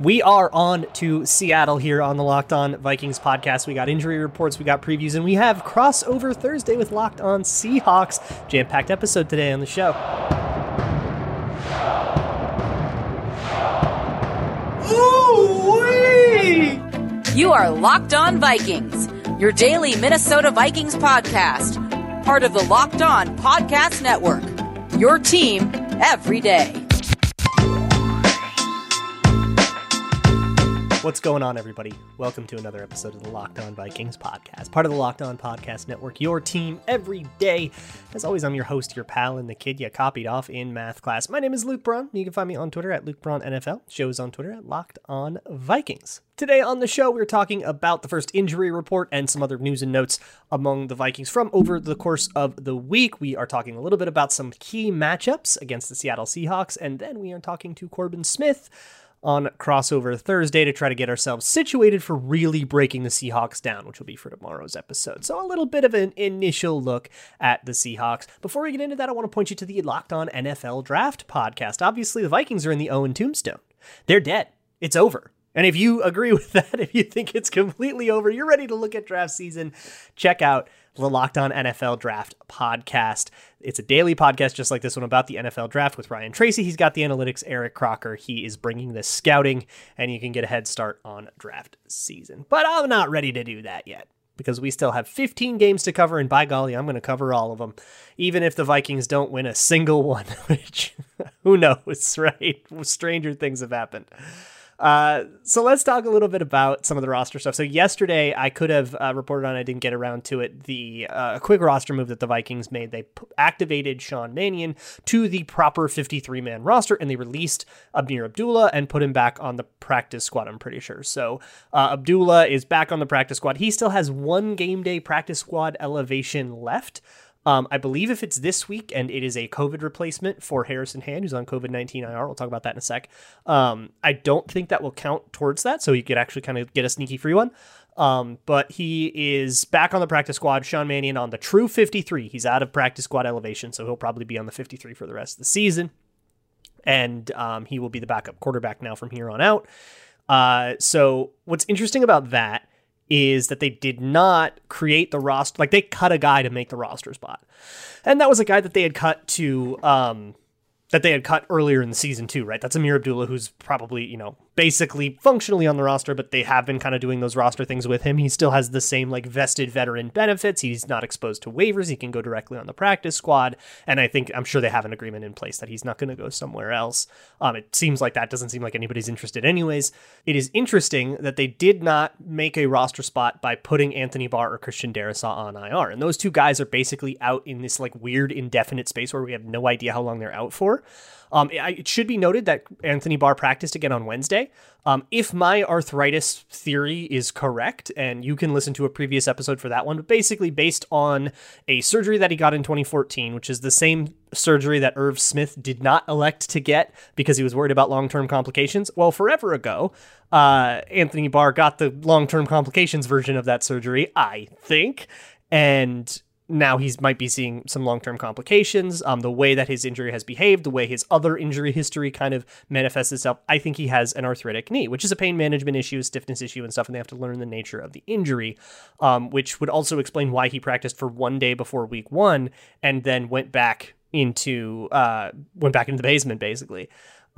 We are on to Seattle here on the Locked On Vikings podcast. We got injury reports, we got previews, and we have crossover Thursday with Locked On Seahawks. Jam packed episode today on the show. Ooh-wee! You are Locked On Vikings, your daily Minnesota Vikings podcast, part of the Locked On Podcast Network. Your team every day. What's going on, everybody? Welcome to another episode of the Locked On Vikings podcast, part of the Locked On Podcast Network, your team every day. As always, I'm your host, your pal, and the kid you copied off in math class. My name is Luke Braun. You can find me on Twitter at Luke Braun NFL. Shows on Twitter at Locked On Vikings. Today on the show, we're talking about the first injury report and some other news and notes among the Vikings from over the course of the week. We are talking a little bit about some key matchups against the Seattle Seahawks, and then we are talking to Corbin Smith on crossover Thursday to try to get ourselves situated for really breaking the Seahawks down, which will be for tomorrow's episode. So, a little bit of an initial look at the Seahawks. Before we get into that, I want to point you to the Locked On NFL Draft podcast. Obviously, the Vikings are in the Owen Tombstone. They're dead. It's over. And if you agree with that, if you think it's completely over, you're ready to look at draft season, check out the Locked On NFL Draft podcast. It's a daily podcast just like this one about the NFL Draft with Ryan Tracy. He's got the analytics, Eric Crocker. He is bringing the scouting, and you can get a head start on draft season. But I'm not ready to do that yet because we still have 15 games to cover, and by golly, I'm going to cover all of them, even if the Vikings don't win a single one, which who knows, right? Stranger things have happened. Uh, so let's talk a little bit about some of the roster stuff. So yesterday, I could have uh, reported on. I didn't get around to it. The uh, quick roster move that the Vikings made. They p- activated Sean Mannion to the proper 53 man roster, and they released Ameer Abdullah and put him back on the practice squad. I'm pretty sure. So uh, Abdullah is back on the practice squad. He still has one game day practice squad elevation left. Um, I believe if it's this week and it is a COVID replacement for Harrison Hand, who's on COVID 19 IR, we'll talk about that in a sec. Um, I don't think that will count towards that. So you could actually kind of get a sneaky free one. Um, but he is back on the practice squad. Sean Mannion on the true 53. He's out of practice squad elevation, so he'll probably be on the 53 for the rest of the season. And um, he will be the backup quarterback now from here on out. Uh, so what's interesting about that is that they did not create the roster like they cut a guy to make the roster spot. And that was a guy that they had cut to um that they had cut earlier in the season too right that's Ameer abdullah who's probably you know basically functionally on the roster, but they have been kind of doing those roster things with him. He still has the same like vested veteran benefits. He's not exposed to waivers. He can go directly on the practice squad. And I think I'm sure they have an agreement in place that he's not going to go somewhere else. Um, it seems like that doesn't seem like anybody's interested, anyways. It is interesting that they did not make a roster spot by putting Anthony Barr or Christian Darrisaw on IR. And those two guys are basically out in this like weird indefinite space where we have no idea how long they're out for. Um, it should be noted that Anthony Barr practiced again on Wednesday. Um, if my arthritis theory is correct, and you can listen to a previous episode for that one, but basically based on a surgery that he got in 2014, which is the same surgery that Irv Smith did not elect to get because he was worried about long term complications. Well, forever ago, uh, Anthony Barr got the long term complications version of that surgery, I think. And now he's might be seeing some long-term complications. Um, the way that his injury has behaved the way his other injury history kind of manifests itself i think he has an arthritic knee which is a pain management issue a stiffness issue and stuff and they have to learn the nature of the injury um, which would also explain why he practiced for one day before week one and then went back into uh, went back into the basement basically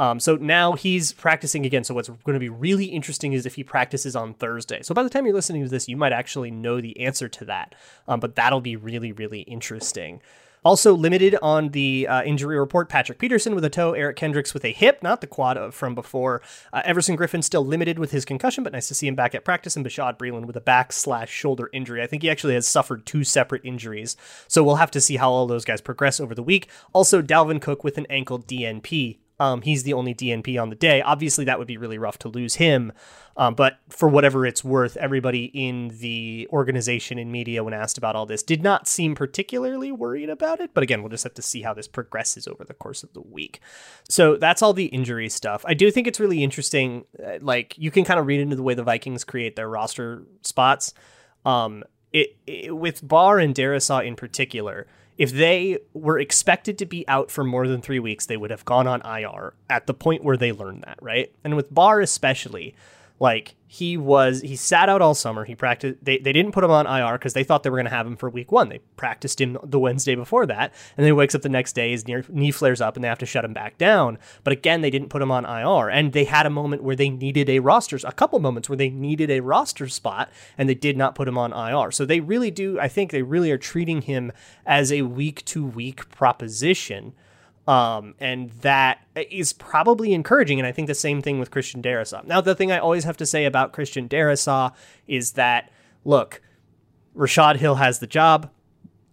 um, so now he's practicing again. So what's going to be really interesting is if he practices on Thursday. So by the time you're listening to this, you might actually know the answer to that. Um, but that'll be really, really interesting. Also limited on the uh, injury report, Patrick Peterson with a toe, Eric Kendricks with a hip, not the quad from before. Uh, Everson Griffen still limited with his concussion, but nice to see him back at practice. And Bashaud Breeland with a back slash shoulder injury. I think he actually has suffered two separate injuries. So we'll have to see how all those guys progress over the week. Also, Dalvin Cook with an ankle DNP. Um, he's the only DNP on the day. Obviously, that would be really rough to lose him. Um, but for whatever it's worth, everybody in the organization and media, when asked about all this, did not seem particularly worried about it. But again, we'll just have to see how this progresses over the course of the week. So that's all the injury stuff. I do think it's really interesting. Uh, like, you can kind of read into the way the Vikings create their roster spots. Um, it, it with Barr and Darrisaw in particular if they were expected to be out for more than three weeks, they would have gone on IR at the point where they learned that, right? And with Barr especially, like he was, he sat out all summer. He practiced. They, they didn't put him on IR because they thought they were going to have him for week one. They practiced him the Wednesday before that, and then he wakes up the next day, his knee flares up, and they have to shut him back down. But again, they didn't put him on IR, and they had a moment where they needed a rosters, a couple moments where they needed a roster spot, and they did not put him on IR. So they really do. I think they really are treating him as a week to week proposition. Um, and that is probably encouraging. And I think the same thing with Christian Darrisaw. Now, the thing I always have to say about Christian Darrisaw is that, look, Rashod Hill has the job.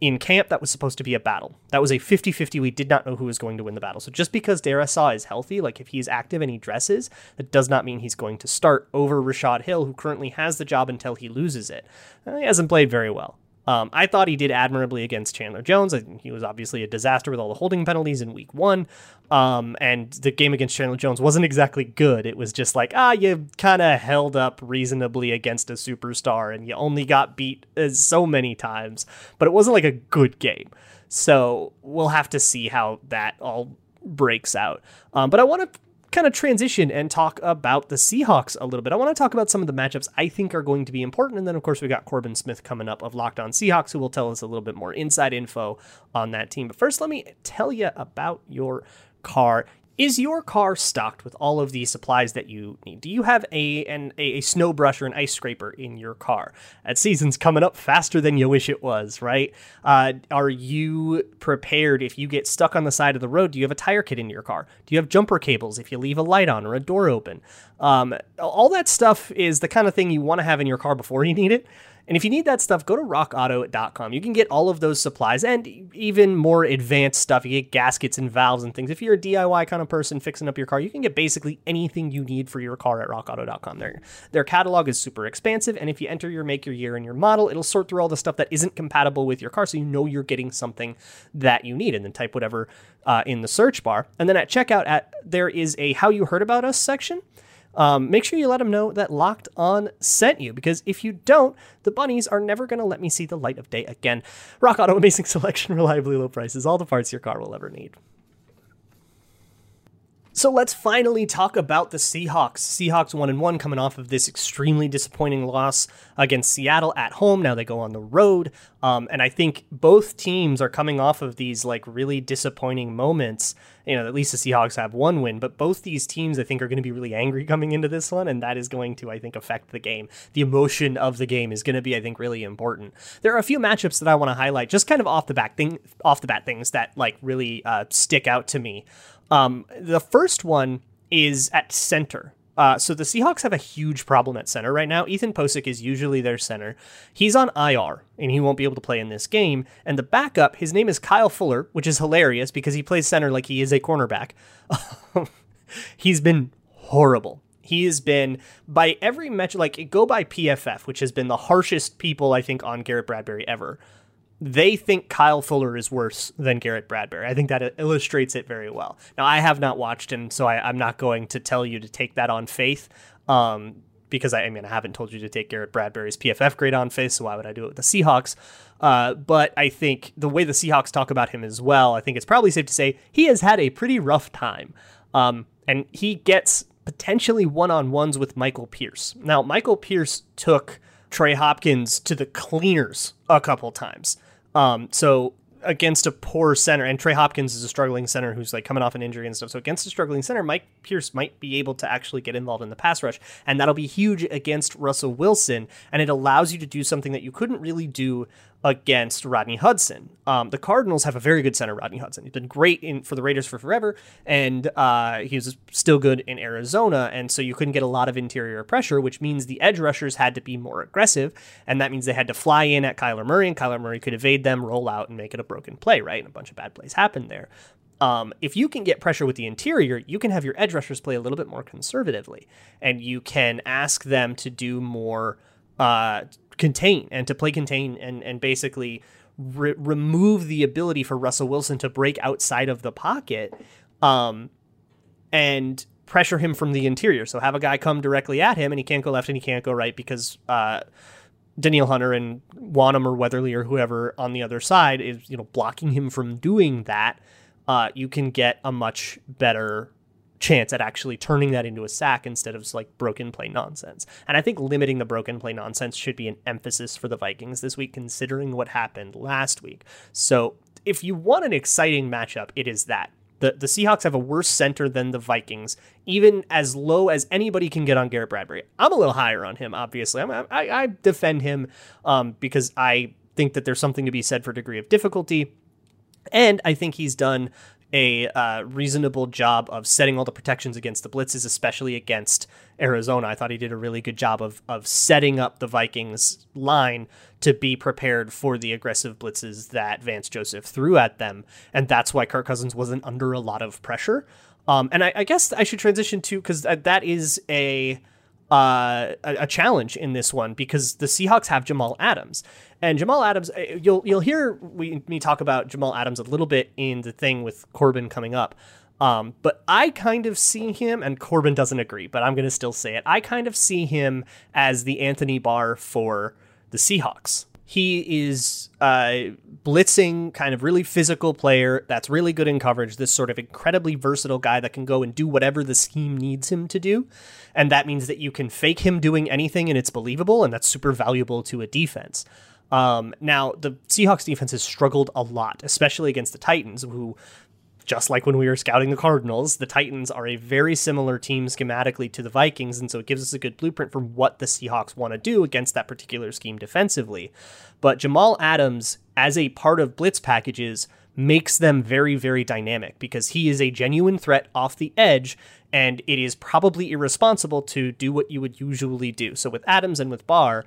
In camp, that was supposed to be a battle. That was a 50 50. We did not know who was going to win the battle. So just because Darrisaw is healthy, like if he's active and he dresses, that does not mean he's going to start over Rashod Hill, who currently has the job until he loses it. Uh, he hasn't played very well. Um, I thought he did admirably against Chandler Jones. He was obviously a disaster with all the holding penalties in week one. Um, and the game against Chandler Jones wasn't exactly good. It was just like, ah, you kind of held up reasonably against a superstar and you only got beat uh, so many times, but it wasn't like a good game. So we'll have to see how that all breaks out. Um, but I want to kind of transition and talk about the Seahawks a little bit. I want to talk about some of the matchups I think are going to be important. And then, of course, we got Corbin Smith coming up of Locked On Seahawks, who will tell us a little bit more inside info on that team. But first, let me tell you about your car. Is your car stocked with all of the supplies that you need? Do you have a an, a snow brush or an ice scraper in your car? That season's coming up faster than you wish it was, right? Uh, are you prepared if you get stuck on the side of the road? Do you have a tire kit in your car? Do you have jumper cables if you leave a light on or a door open? Um, all that stuff is the kind of thing you want to have in your car before you need it. And if you need that stuff, go to rockauto.com. You can get all of those supplies and even more advanced stuff. You get gaskets and valves and things. If you're a DIY kind of person fixing up your car, you can get basically anything you need for your car at rockauto.com. Their, their catalog is super expansive. And if you enter your make, your year, and your model, it'll sort through all the stuff that isn't compatible with your car so you know you're getting something that you need. And then type whatever uh, in the search bar. And then at checkout, at there is a How You Heard About Us section um, make sure you let them know that Locked On sent you, because if you don't, the bunnies are never going to let me see the light of day again. Rock Auto, amazing selection, reliably low prices, all the parts your car will ever need. So let's finally talk about the Seahawks. Seahawks one and one coming off of this extremely disappointing loss against Seattle at home. Now they go on the road, um, and I think both teams are coming off of these like really disappointing moments. You know, at least the Seahawks have one win, but both these teams I think are going to be really angry coming into this one, and that is going to I think affect the game. The emotion of the game is going to be I think really important. There are a few matchups that I want to highlight, just kind of off the back thing, off the bat things that like really uh, stick out to me. Um, the first one is at center. Uh, so the Seahawks have a huge problem at center right now. Ethan Pocic is usually their center. He's on IR and he won't be able to play in this game. And the backup, his name is Kyle Fuller, which is hilarious because he plays center like he is a cornerback. He's been horrible. He has been by every metric, like go by PFF, which has been the harshest people I think on Garrett Bradbury ever they think Kyle Fuller is worse than Garrett Bradbury. I think that illustrates it very well. Now, I have not watched him, so I, am not going to tell you to take that on faith. Um, because I, I, mean, I haven't told you to take Garrett Bradbury's PFF grade on faith, so why would I do it with the Seahawks? Uh, but I think the way the Seahawks talk about him as well, I think it's probably safe to say he has had a pretty rough time. Um, and he gets potentially one on ones with Michael Pierce. Now, Michael Pierce took Trey Hopkins to the cleaners a couple times. Um, so against a poor center, and Trey Hopkins is a struggling center who's like coming off an injury and stuff. So against a struggling center, Mike Pierce might be able to actually get involved in the pass rush, and that'll be huge against Russell Wilson. And it allows you to do something that you couldn't really do against Rodney Hudson. Um, the Cardinals have a very good center, Rodney Hudson. He's been great in for the Raiders for forever, and uh, he was still good in Arizona. And so you couldn't get a lot of interior pressure, which means the edge rushers had to be more aggressive, and that means they had to fly in at Kyler Murray, and Kyler Murray could evade them, roll out, and make it a broken play. Right, and a bunch of bad plays happened there. Um, if you can get pressure with the interior, you can have your edge rushers play a little bit more conservatively, and you can ask them to do more uh, contain and to play contain and and basically re- remove the ability for Russell Wilson to break outside of the pocket um, and pressure him from the interior. So have a guy come directly at him and he can't go left and he can't go right because uh, Hunter and Wonnum or Weatherly or whoever on the other side is, you know, blocking him from doing that, uh, you can get a much better chance at actually turning that into a sack instead of like broken play nonsense. And I think limiting the broken play nonsense should be an emphasis for the Vikings this week, considering what happened last week. So if you want an exciting matchup, it is that. The, the Seahawks have a worse center than the Vikings, even as low as anybody can get on Garrett Bradbury. I'm a little higher on him, obviously. I'm, I, I defend him um, because I think that there's something to be said for degree of difficulty. And I think he's done a uh, reasonable job of setting all the protections against the blitzes, especially against Arizona. I thought he did a really good job of of setting up the Vikings line to be prepared for the aggressive blitzes that Vance Joseph threw at them, and that's why Kirk Cousins wasn't under a lot of pressure. Um, and I, I guess I should transition to because that is a uh, a, a, challenge in this one because the Seahawks have Jamal Adams, and Jamal Adams. Uh, you'll you'll hear we, me talk about Jamal Adams a little bit in the thing with Corbin coming up. Um, but I kind of see him, and Corbin doesn't agree, but I'm going to still say it. I kind of see him as the Anthony Barr for the Seahawks. He is uh, blitzing, kind of really physical player that's really good in coverage. This sort of incredibly versatile guy that can go and do whatever the scheme needs him to do. And that means that you can fake him doing anything and it's believable, and that's super valuable to a defense. Um, now, the Seahawks defense has struggled a lot, especially against the Titans, who just like when we were scouting the Cardinals, the Titans are a very similar team schematically to the Vikings, and so it gives us a good blueprint for what the Seahawks want to do against that particular scheme defensively. But Jamal Adams, as a part of blitz packages, makes them very, very dynamic because he is a genuine threat off the edge, and it is probably irresponsible to do what you would usually do. So with Adams and with Barr,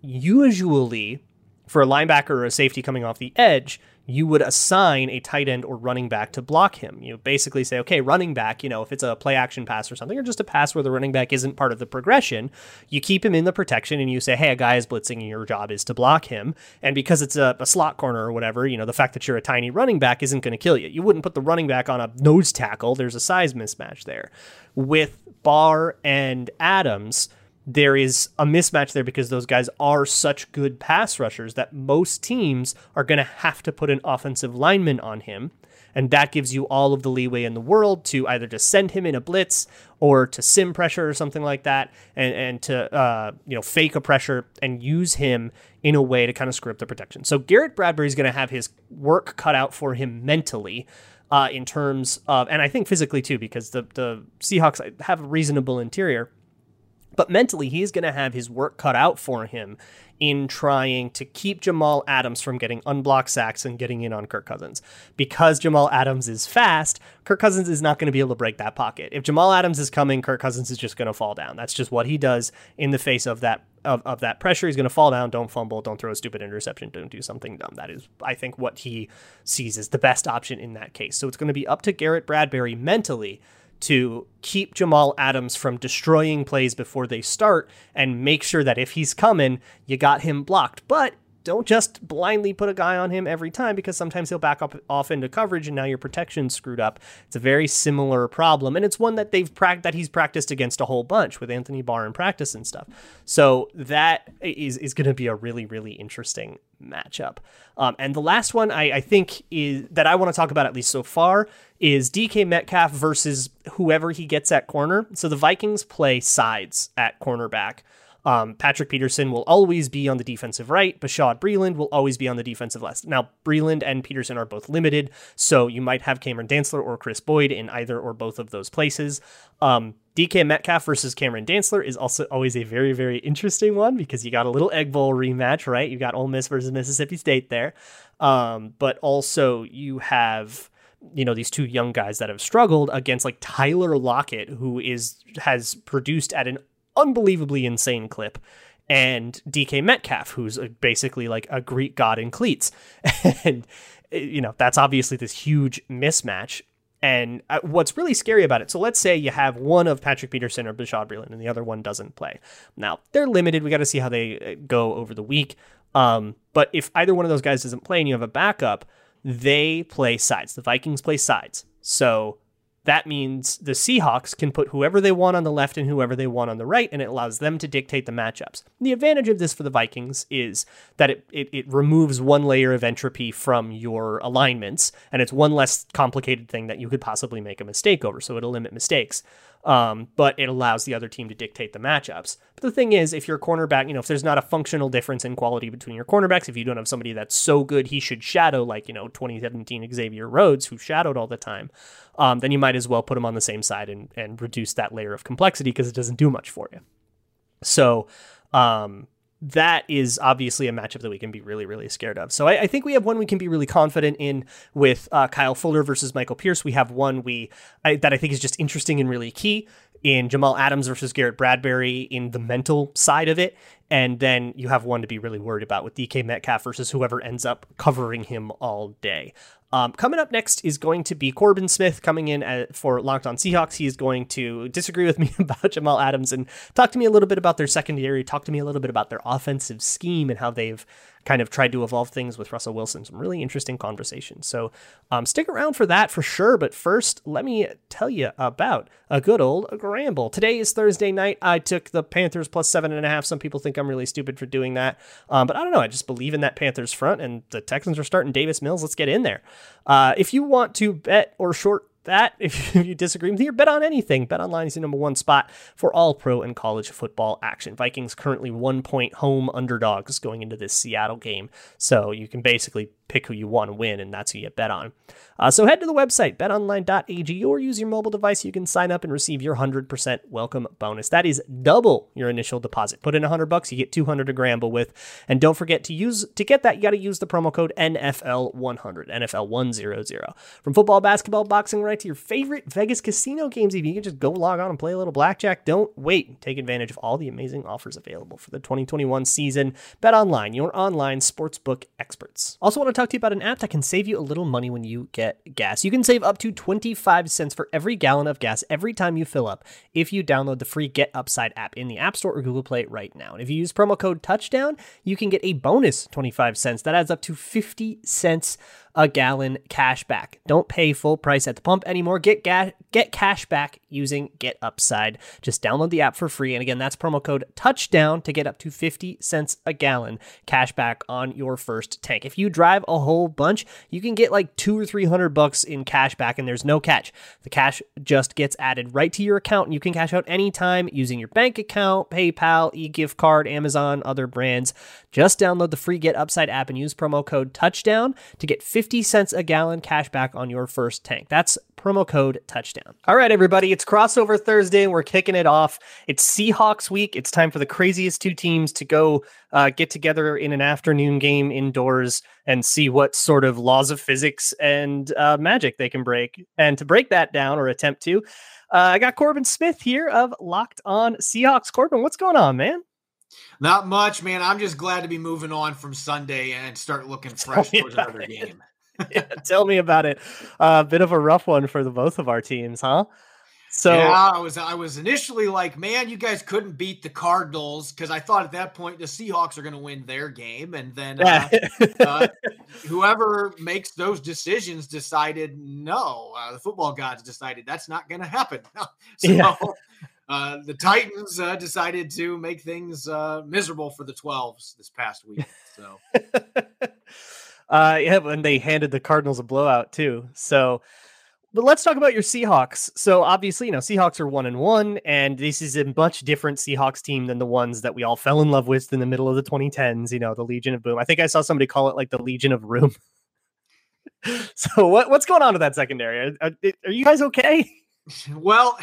usually for a linebacker or a safety coming off the edge, you would assign a tight end or running back to block him. You basically say, okay, running back, you know, if it's a play action pass or something, or just a pass where the running back isn't part of the progression, you keep him in the protection and you say, hey, a guy is blitzing and your job is to block him. And because it's a, a slot corner or whatever, you know, the fact that you're a tiny running back isn't going to kill you. You wouldn't put the running back on a nose tackle. There's a size mismatch there. With Barr and Adams, there is a mismatch there because those guys are such good pass rushers that most teams are going to have to put an offensive lineman on him. And that gives you all of the leeway in the world to either just send him in a blitz or to sim pressure or something like that, and, and to uh, you know fake a pressure and use him in a way to kind of screw up the protection. So Garrett Bradbury is going to have his work cut out for him mentally. Uh, in terms of, and I think physically too, because the the Seahawks have a reasonable interior but mentally, he's going to have his work cut out for him in trying to keep Jamal Adams from getting unblocked sacks and getting in on Kirk Cousins. Because Jamal Adams is fast, Kirk Cousins is not going to be able to break that pocket. If Jamal Adams is coming, Kirk Cousins is just going to fall down. That's just what he does in the face of that of, of that pressure. He's going to fall down, don't fumble, don't throw a stupid interception, don't do something dumb. That is, I think, what he sees as the best option in that case. So it's going to be up to Garrett Bradbury mentally to keep Jamal Adams from destroying plays before they start and make sure that if he's coming, you got him blocked. But don't just blindly put a guy on him every time because sometimes he'll back up off into coverage and now your protection's screwed up. It's a very similar problem, and it's one that they've pra- that he's practiced against a whole bunch with Anthony Barr in practice and stuff. So that is is going to be a really really interesting matchup. Um, and the last one I, I think is that I want to talk about at least so far is DK Metcalf versus whoever he gets at corner. So the Vikings play sides at cornerback. Um, Patrick Peterson will always be on the defensive right. Bashaud Breeland will always be on the defensive left. Now, Breeland and Peterson are both limited, so you might have Cameron Dantzler or Kris Boyd in either or both of those places. Um, DK Metcalf versus Cameron Dantzler is also always a very, very interesting one because you got a little Egg Bowl rematch, right? You got Ole Miss versus Mississippi State there. Um, but also you have you know these two young guys that have struggled against like Tyler Lockett who is has produced at an unbelievably insane clip and DK Metcalf, who's basically like a Greek god in cleats. and, you know, that's obviously this huge mismatch. And uh, what's really scary about it, so let's say you have one of Patrick Peterson or Bashaud Breeland and the other one doesn't play. Now, they're limited. We got to see how they uh, go over the week. Um, but if either one of those guys doesn't play and you have a backup, they play sides. The Vikings play sides. So that means the Seahawks can put whoever they want on the left and whoever they want on the right, and it allows them to dictate the matchups. The advantage of this for the Vikings is that it, it, it, removes one layer of entropy from your alignments, and it's one less complicated thing that you could possibly make a mistake over, so it'll limit mistakes. Um, but it allows the other team to dictate the matchups. But the thing is, if your cornerback, you know, if there's not a functional difference in quality between your cornerbacks, if you don't have somebody that's so good he should shadow, like, you know, 2017 Xavier Rhodes, who shadowed all the time, um, then you might as well put him on the same side and, and reduce that layer of complexity because it doesn't do much for you. So, um, that is obviously a matchup that we can be really, really scared of. So I, I think we have one we can be really confident in with uh, Kyle Fuller versus Michael Pierce. We have one we I, that I think is just interesting and really key in Jamal Adams versus Garrett Bradbury in the mental side of it. And then you have one to be really worried about with DK Metcalf versus whoever ends up covering him all day. Um, coming up next is going to be Corbin Smith coming in at, for Locked On Seahawks. He is going to disagree with me about Jamal Adams and talk to me a little bit about their secondary, talk to me a little bit about their offensive scheme and how they've kind of tried to evolve things with Russell Wilson. Some really interesting conversations. So um, stick around for that for sure. But first, let me tell you about a good old Gramble. Today is Thursday night. I took the Panthers plus seven and a half. Some people think I'm really stupid for doing that. Um, but I don't know. I just believe in that Panthers front, and the Texans are starting Davis Mills. Let's get in there. Uh, if you want to bet or short that. If you disagree with me bet on anything, Bet Online is the number one spot for all pro and college football action. Vikings currently one point home underdogs going into this Seattle game. So you can basically pick who you want to win, and that's who you bet on. Uh, so head to the website, betonline.ag, or use your mobile device. You can sign up and receive your 100% welcome bonus. That is double your initial deposit. Put in 100 bucks, you get 200 to gamble with. And don't forget to use to get that, you got to use the promo code NFL100, NFL100. From football, basketball, boxing, right to your favorite Vegas casino games, if you can just go log on and play a little blackjack, don't wait. Take advantage of all the amazing offers available for the 2021 season. Bet Online, your online sportsbook experts. Also want to talk to you about an app that can save you a little money when you get gas. You can save up to 25 cents for every gallon of gas every time you fill up if you download the free Get Upside app in the App Store or Google Play right now. And if you use promo code Touchdown, you can get a bonus 25 cents. That adds up to 50 cents a gallon cash back. Don't pay full price at the pump anymore. Get ga- get cash back using Get Upside. Just download the app for free. And again, that's promo code touchdown to get up to 50 cents a gallon cash back on your first tank. If you drive a whole bunch, you can get like two or 300 bucks in cash back and there's no catch. The cash just gets added right to your account and you can cash out anytime using your bank account, PayPal, e-gift card, Amazon, other brands. Just download the free Get Upside app and use promo code touchdown to get 50 50 cents a gallon cash back on your first tank. That's promo code touchdown. All right, everybody, it's crossover Thursday. And we're kicking it off. It's Seahawks week. It's time for the craziest two teams to go uh, get together in an afternoon game indoors and see what sort of laws of physics and uh, magic they can break. And to break that down or attempt to, uh, I got Corbin Smith here of Locked On Seahawks. Corbin, what's going on, man? Not much, man. I'm just glad to be moving on from Sunday and start looking fresh towards another game. yeah, tell me about it. A uh, bit of a rough one for the both of our teams, huh? So yeah, I was I was initially like, man, you guys couldn't beat the Cardinals because I thought at that point the Seahawks are going to win their game, and then uh, uh, whoever makes those decisions decided no, uh, the football gods decided that's not going to happen. so yeah. Uh, the Titans uh, decided to make things uh, miserable for the 12s this past week. So. Uh, yeah, and they handed the Cardinals a blowout too. So, but let's talk about your Seahawks. So obviously, you know, Seahawks are one and one, and this is a much different Seahawks team than the ones that we all fell in love with in the middle of the 2010s. You know, the Legion of Boom. I think I saw somebody call it like the Legion of Room. so what what's going on with that secondary? Are, are you guys okay? Well,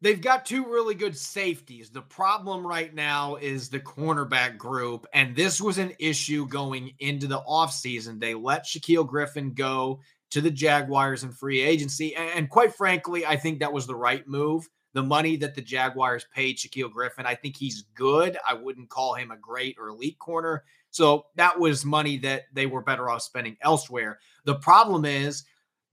they've got two really good safeties. The problem right now is the cornerback group, and this was an issue going into the offseason. They let Shaquill Griffin go to the Jaguars in free agency, and quite frankly, I think that was the right move. The money that the Jaguars paid Shaquill Griffin, I think he's good. I wouldn't call him a great or elite corner. So that was money that they were better off spending elsewhere. The problem is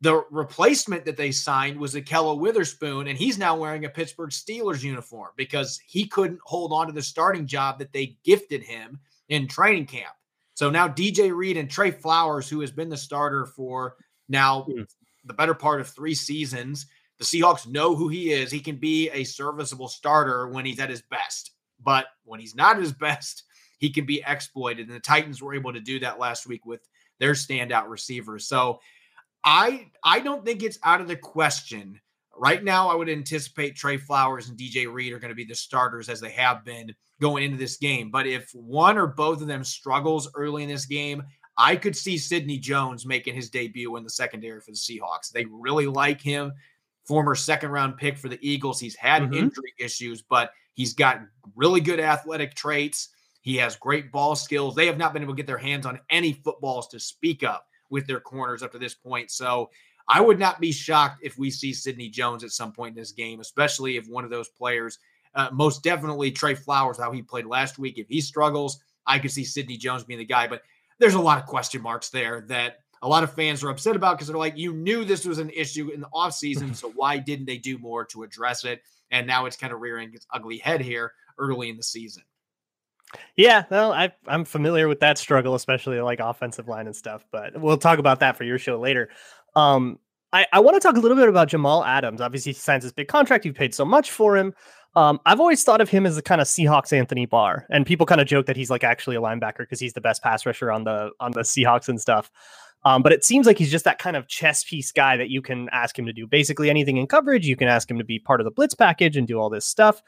the replacement that they signed was Ahkello Witherspoon, and he's now wearing a Pittsburgh Steelers uniform because he couldn't hold on to the starting job that they gifted him in training camp. So now DJ Reed and Tre Flowers, who has been the starter for now mm. the better part of three seasons, The Seahawks know who he is. He can be a serviceable starter when he's at his best. But when he's not at his best, he can be exploited. And the Titans were able to do that last week with their standout receivers. So I I don't think it's out of the question. Right now, I would anticipate Tre Flowers and DJ Reed are going to be the starters as they have been going into this game. But if one or both of them struggles early in this game, I could see Sidney Jones making his debut in the secondary for the Seahawks. They really like him, former second round pick for the Eagles. He's had mm-hmm. injury issues, but he's got really good athletic traits. He has great ball skills. They have not been able to get their hands on any footballs to speak of with their corners up to this point. So I would not be shocked if we see Sidney Jones at some point in this game, especially if one of those players, uh, most definitely Tre Flowers, how he played last week, if he struggles, I could see Sidney Jones being the guy. But there's a lot of question marks there that a lot of fans are upset about because they're like, you knew this was an issue in the offseason, so why didn't they do more to address it? And now it's kind of rearing its ugly head here early in the season. Yeah, well, I, I'm familiar with that struggle, especially like offensive line and stuff. But we'll talk about that for your show later. Um, I, I want to talk a little bit about Jamal Adams. Obviously, he signs this big contract. You've paid so much for him. Um, I've always thought of him as a kind of Seahawks Anthony Barr, and people kind of joke that he's like actually a linebacker because he's the best pass rusher on the on the Seahawks and stuff. Um, but it seems like he's just that kind of chess piece guy that you can ask him to do basically anything in coverage. You can ask him to be part of the blitz package and do all this stuff.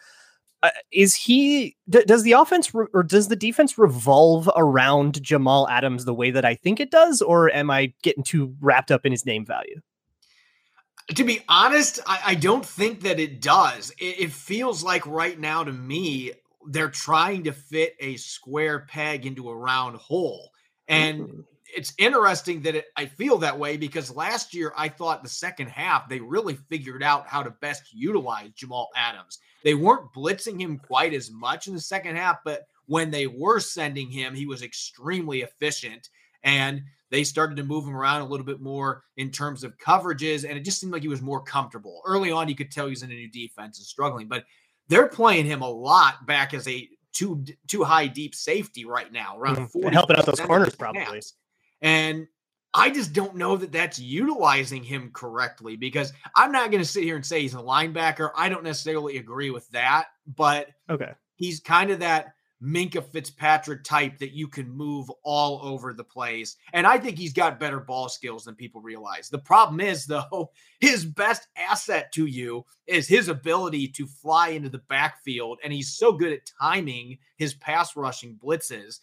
Uh, is he? D- does the offense re- or does the defense revolve around Jamal Adams the way that I think it does, or am I getting too wrapped up in his name value? To be honest, I, I don't think that it does. It, it feels like right now to me they're trying to fit a square peg into a round hole, and mm it's interesting that it, I feel that way because last year I thought the second half they really figured out how to best utilize Jamal Adams. They weren't blitzing him quite as much in the second half, but when they were sending him, he was extremely efficient and they started to move him around a little bit more in terms of coverages and it just seemed like he was more comfortable. Early on you could tell he was in a new defense and struggling, but they're playing him a lot back as a too too high deep safety right now, around mm, 40 helping out those corners probably. And I just don't know that that's utilizing him correctly because I'm not going to sit here and say he's a linebacker. I don't necessarily agree with that, but okay, he's kind of that Minkah Fitzpatrick type that you can move all over the place. And I think he's got better ball skills than people realize. The problem is, though, his best asset to you is his ability to fly into the backfield. And he's so good at timing his pass rushing blitzes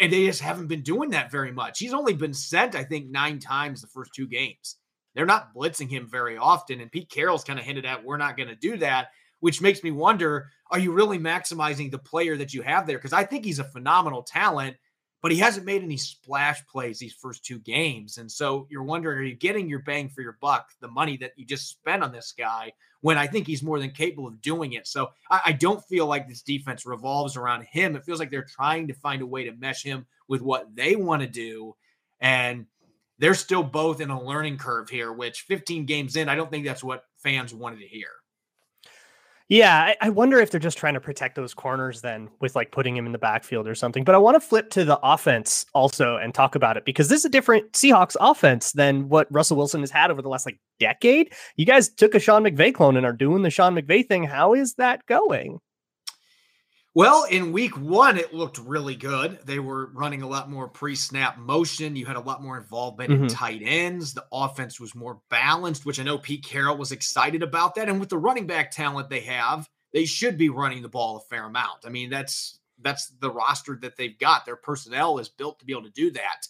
and they just haven't been doing that very much. He's only been sent, I think, nine times the first two games. They're not blitzing him very often. And Pete Carroll's kind of hinted at, we're not going to do that, which makes me wonder are you really maximizing the player that you have there? Because I think he's a phenomenal talent but he hasn't made any splash plays these first two games. And so you're wondering, are you getting your bang for your buck, the money that you just spent on this guy, when I think he's more than capable of doing it? So I, I don't feel like this defense revolves around him. It feels like they're trying to find a way to mesh him with what they want to do. And they're still both in a learning curve here, which 15 games in, I don't think that's what fans wanted to hear. Yeah, I, I, wonder if they're just trying to protect those corners then with like putting him in the backfield or something. But I want to flip to the offense also and talk about it because this is a different Seahawks offense than what Russell Wilson has had over the last like decade. You guys took a Sean McVay clone and are doing the Sean McVay thing. How is that going? Well, in week one, it looked really good. They were running a lot more pre snap motion. You had a lot more involvement mm-hmm. in tight ends. The offense was more balanced, which I know Pete Carroll was excited about that. And with the running back talent they have, they should be running the ball a fair amount. I mean, that's that's the roster that they've got. Their personnel is built to be able to do that.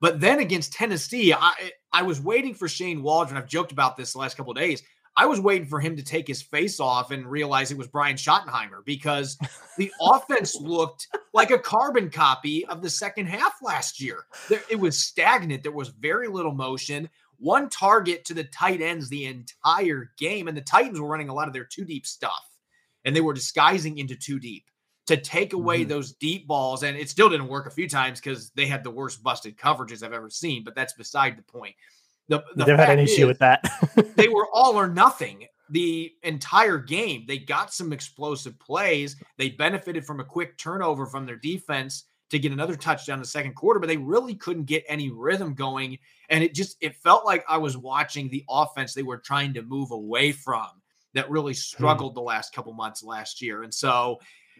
But then against Tennessee, I I was waiting for Shane Waldron. I've joked about this the last couple of days. I was waiting for him to take his face off and realize it was Brian Schottenheimer because the offense looked like a carbon copy of the second half last year. it was stagnant. There was very little motion. One target to the tight ends the entire game, and the Titans were running a lot of their two deep stuff, and they were disguising into two deep to take away mm-hmm. those deep balls. And it still didn't work a few times because they had the worst busted coverages I've ever seen. But that's beside the point. The, the Never had an issue with that. they were all or nothing the entire game. They got some explosive plays. They benefited from a quick turnover from their defense to get another touchdown in the second quarter, but they really couldn't get any rhythm going. And it just it felt like I was watching the offense they were trying to move away from that really hmm. struggled hmm. the last couple months last year. And so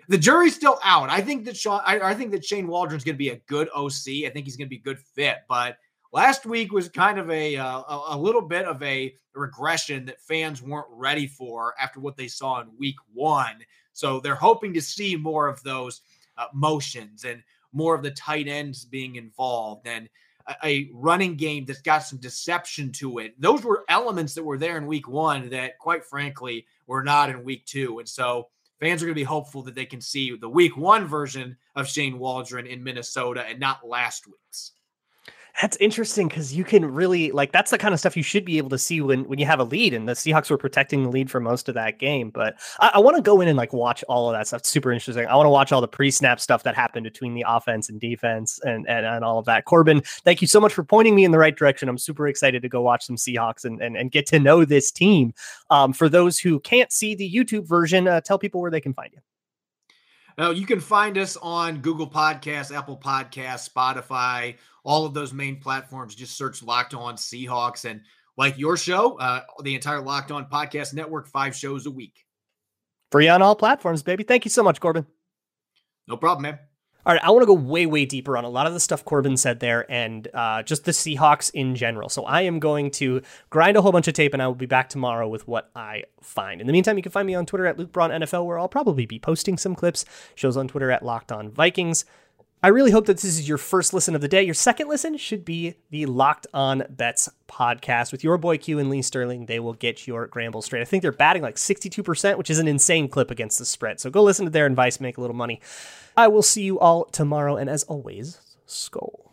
the jury's still out. I think that Sean, I, I think that Shane Waldron's going to be a good OC. I think he's going to be a good fit, but last week was kind of a, uh, a, little bit of a regression that fans weren't ready for after what they saw in week one. So they're hoping to see more of those uh, motions and more of the tight ends being involved and a, a running game that's got some deception to it. Those were elements that were there in week one that, quite frankly, were not in week two. And so fans are going to be hopeful that they can see the week one version of Shane Waldron in Minnesota and not last week's. That's interesting because you can really like that's the kind of stuff you should be able to see when when you have a lead, and the Seahawks were protecting the lead for most of that game. But I, I want to go in and like watch all of that stuff. It's super interesting. I want to watch all the pre-snap stuff that happened between the offense and defense and, and and all of that. Corbin, thank you so much for pointing me in the right direction. I'm super excited to go watch some Seahawks and and, and get to know this team. Um, for those who can't see the YouTube version, uh, tell people where they can find you. Now, you can find us on Google Podcasts, Apple Podcasts, Spotify, all of those main platforms. Just search Locked On Seahawks. And like your show, uh, the entire Locked On Podcast Network, five shows a week. Free on all platforms, baby. Thank you so much, Corbin. No problem, man. All right, I want to go way, way deeper on a lot of the stuff Corbin said there and uh, just the Seahawks in general. So I am going to grind a whole bunch of tape and I will be back tomorrow with what I find. In the meantime, you can find me on Twitter at Luke Braun NFL, where I'll probably be posting some clips, shows on Twitter at Locked On Vikings. I really hope that this is your first listen of the day. Your second listen should be the Locked On Bets podcast with your boy Q and Lee Sterling. They will get your Gramble straight. I think they're batting like 62%, which is an insane clip against the spread. So go listen to their advice, make a little money. I will see you all tomorrow. And as always, Skol.